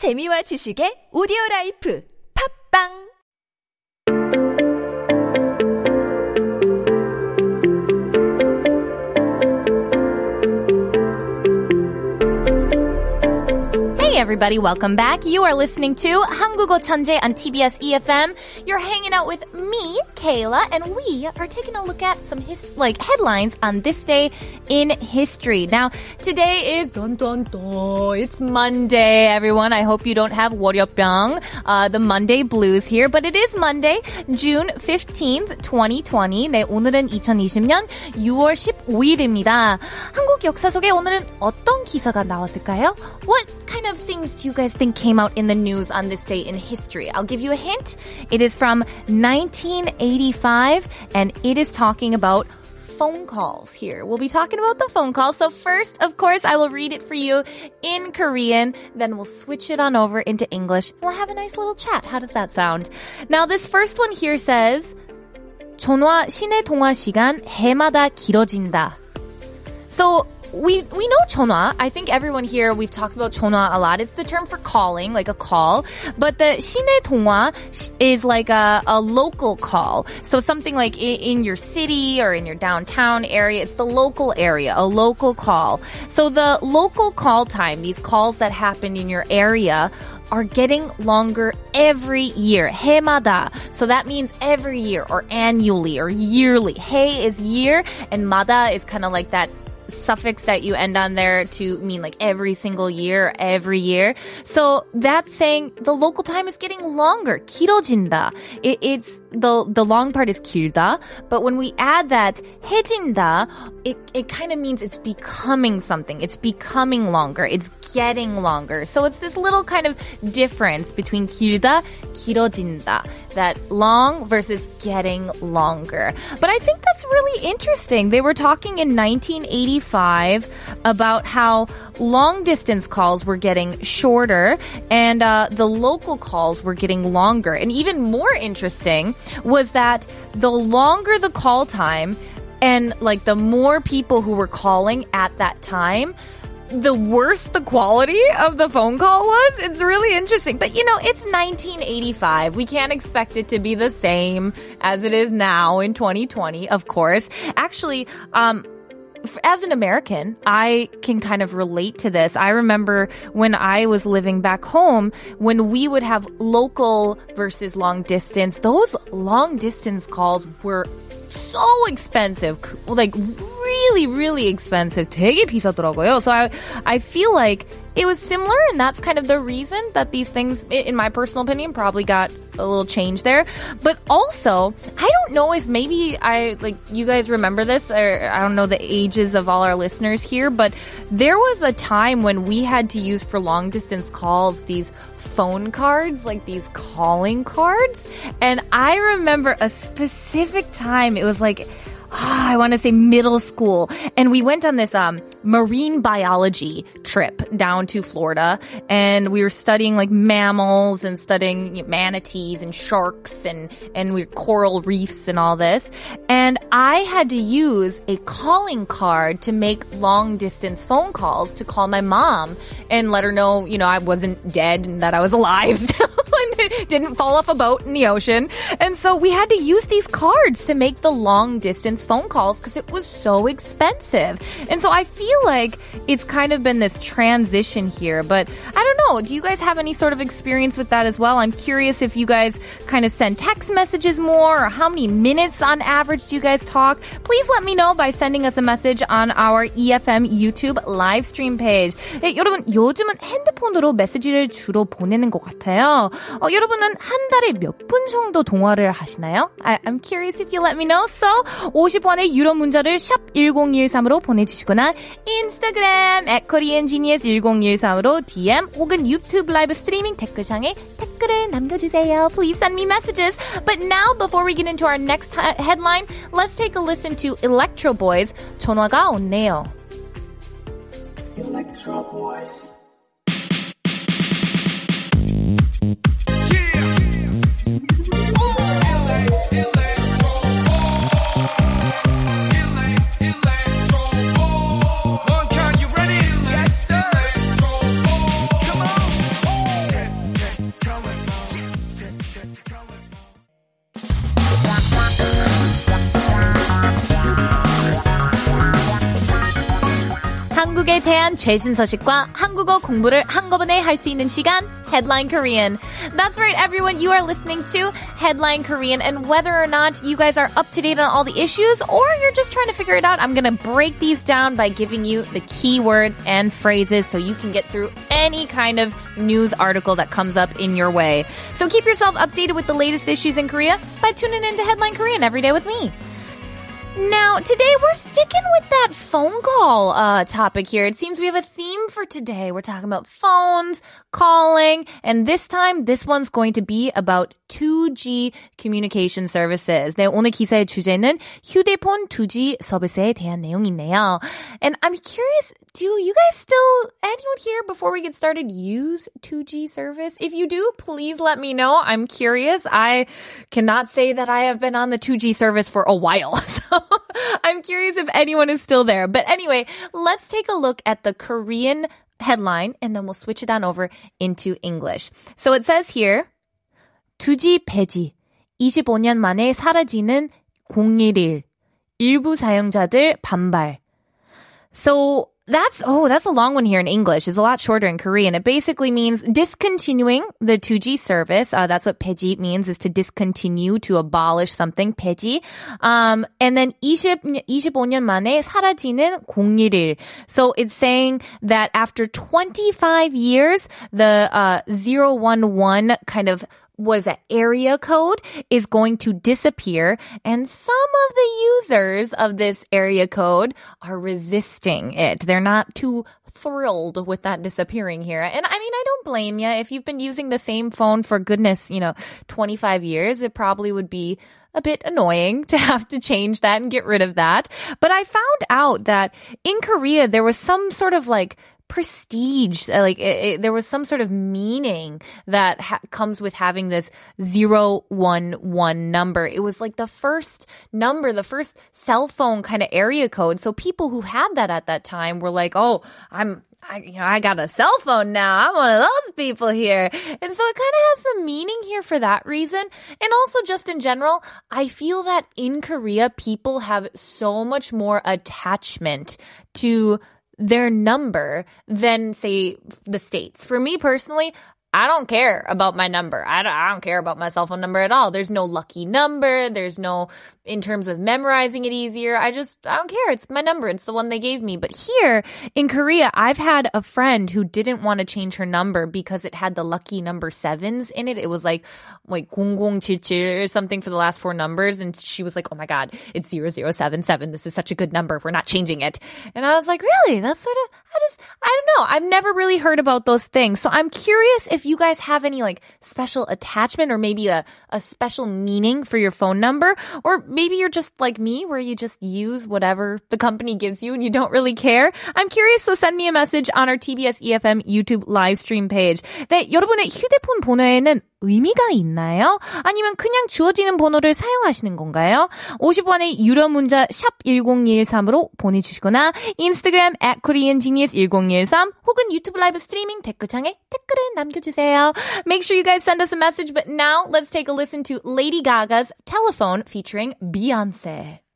재미와 지식의 오디오 라이프. 팝빵 everybody, welcome back. You are listening to 한국어 천재 on TBS EFM. You're hanging out with me, Kayla, and we are taking a look at some his like headlines on this day in history. Now, today is dun dun dun. It's Monday, everyone. I hope you don't have 월요병, uh, the Monday blues here, but it is Monday, June 15th, 2020. 네, 오늘은 2020년 6월 15일입니다. 한국 역사 속에 오늘은 어떤 기사가 나왔을까요? What kind of things do you guys think came out in the news on this day in history? I'll give you a hint. It is from 1985 and it is talking about phone calls here. We'll be talking about the phone calls. So first, of course, I will read it for you in Korean. Then we'll switch it on over into English. We'll have a nice little chat. How does that sound? Now, this first one here says, 전화 시내 통화 시간 해마다 길어진다. So we we know 전화. I think everyone here we've talked about 전화 a lot. It's the term for calling, like a call. But the 시내 통화 is like a, a local call. So something like in, in your city or in your downtown area. It's the local area, a local call. So the local call time, these calls that happen in your area are getting longer every year. 해마다. So that means every year or annually or yearly. 해 is year and 마다 is kind of like that suffix that you end on there to mean like every single year, every year. So that's saying the local time is getting longer. 길어진다. It, it's the the long part is 길다, but when we add that 해진다, it it kind of means it's becoming something. It's becoming longer. It's getting longer. So it's this little kind of difference between 길다, 길어진다. That long versus getting longer. But I think that's really interesting. They were talking in 1985 about how long distance calls were getting shorter and uh, the local calls were getting longer. And even more interesting was that the longer the call time and like the more people who were calling at that time, the worse the quality of the phone call was. It's really interesting. But you know, it's 1985. We can't expect it to be the same as it is now in 2020, of course. Actually, um, as an American, I can kind of relate to this. I remember when I was living back home, when we would have local versus long distance, those long distance calls were so expensive. Like really, really expensive. 되게 비싸더라고요. So I, I feel like it was similar and that's kind of the reason that these things, in my personal opinion, probably got a little change there. But also, I don't know if maybe I, like, you guys remember this, or I don't know the ages of all our listeners here, but there was a time when we had to use for long distance calls these phone cards, like these calling cards. And I remember a specific time, it was like, ah, I want to say middle school. And we went on this um, marine biology trip down to Florida. And we were studying like mammals and studying manatees and sharks and, and we coral reefs and all this. And I had to use a calling card to make long distance phone calls to call my mom and let her know, you know, I wasn't dead and that I was alive still and didn't fall off a boat in the ocean. And so we had to use these cards to make the long distance phone calls because it was so expensive. And so I feel like it's kind of been this transition here, but I don't know. Do you guys have any sort of experience with that as well? I'm curious if you guys kind of send text messages more or how many minutes on average do you guys talk? Please let me know by sending us a message on our EFM YouTube live stream page. 네, 여러분, 요즘은 핸드폰으로 메시지를 주로 보내는 것 같아요. 어, 여러분 은한 달에 몇 분 정도 통화를 하시나요? I, I'm curious if you let me know. So, 50원의 유료 문자를 샵 1013으로 보내주시거나 인스타그램 at koreangenius1013으로 DM 혹은 유튜브 라이브 스트리밍 댓글창에 댓글을 남겨주세요. Please send me messages. But now, before we get into our next headline, let's take a listen to Electro Boys. 전화가 온네요. Electro Boys. 한국에 대한 최신 소식과 한국어 공부를 한꺼번에 할 수 있는 시간 Headline Korean. That's right everyone, you are listening to Headline Korean and whether or not you guys are up to date on all the issues or you're just trying to figure it out, I'm going to break these down by giving you the keywords and phrases so you can get through any kind of news article that comes up in your way. So keep yourself updated with the latest issues in Korea by tuning into Headline Korean every day with me. Now, today we're sticking with that phone call uh, topic here. It seems we have a theme for today. We're talking about phones, calling, and this time this one's going to be about 2G communication services. 네, 오늘 기사의 주제는 휴대폰 2G 서비스에 대한 내용이네요. And I'm curious, do you guys still, anyone here before we get started use 2G service? If you do, please let me know. I'm curious. I cannot say that I have been on the 2G service for a while. So I'm curious if anyone is still there. But anyway, let's take a look at the Korean headline and then we'll switch it on over into English. So it says here, 2G 폐지. 25년 만에 사라지는 011. 일부 사용자들 반발. So that's oh, that's a long one here in English. It's a lot shorter in Korean. It basically means discontinuing the 2G service. Uh, that's what 폐지 means is to discontinue, to abolish something. 폐지. Um, and then 20, 25년 만에 사라지는 011. So it's saying that after 25 years, the uh, 011 kind of was that area code is going to disappear and some of the users of this area code are resisting it. They're not too thrilled with that disappearing here. And I mean, I don't blame you. If you've been using the same phone for goodness, you know, 25 years, it probably would be a bit annoying to have to change that and get rid of that. But I found out that in Korea, there was some sort of like prestige. Uh, like it, it, there was some sort of meaning that ha- comes with having this zero one one number. It was like the first number, the first cell phone kind of area code. So people who had that at that time were like, "Oh, I'm." I, you know, I got a cell phone now. I'm one of those people here. And so it kind of has some meaning here for that reason. And also just in general, I feel that in Korea, people have so much more attachment to their number than say the states. For me personally, I don't care about my number. I don't, I don't care about my cell phone number at all. There's no lucky number. There's no, in terms of memorizing it easier. I just, I don't care. It's my number. It's the one they gave me. But here in Korea, I've had a friend who didn't want to change her number because it had the lucky number sevens in it. It was like, like 0077 or something for the last four numbers. And she was like, oh my God, it's 0077. This is such a good number. We're not changing it. And I was like, really? That's sort of, I just, I don't know. I've never really heard about those things. So I'm curious if you guys have any like special attachment or maybe a, a special meaning for your phone number. Or maybe you're just like me where you just use whatever the company gives you and you don't really care. I'm curious. So send me a message on our TBS EFM YouTube live stream page. 네, 여러분의 휴대폰 번호에는 의미가 있나요? 아니면 그냥 주어지는 번호를 사용하시는 건가요? 50원의 유료 문자 샵 1013으로 보내주시거나 인스타그램 at koreangenius1013 혹은 유튜브 라이브 스트리밍 댓글창에 댓글을 남겨주세요. Make sure you guys send us a message, but now let's take a listen to Lady Gaga's Telephone featuring Beyonce.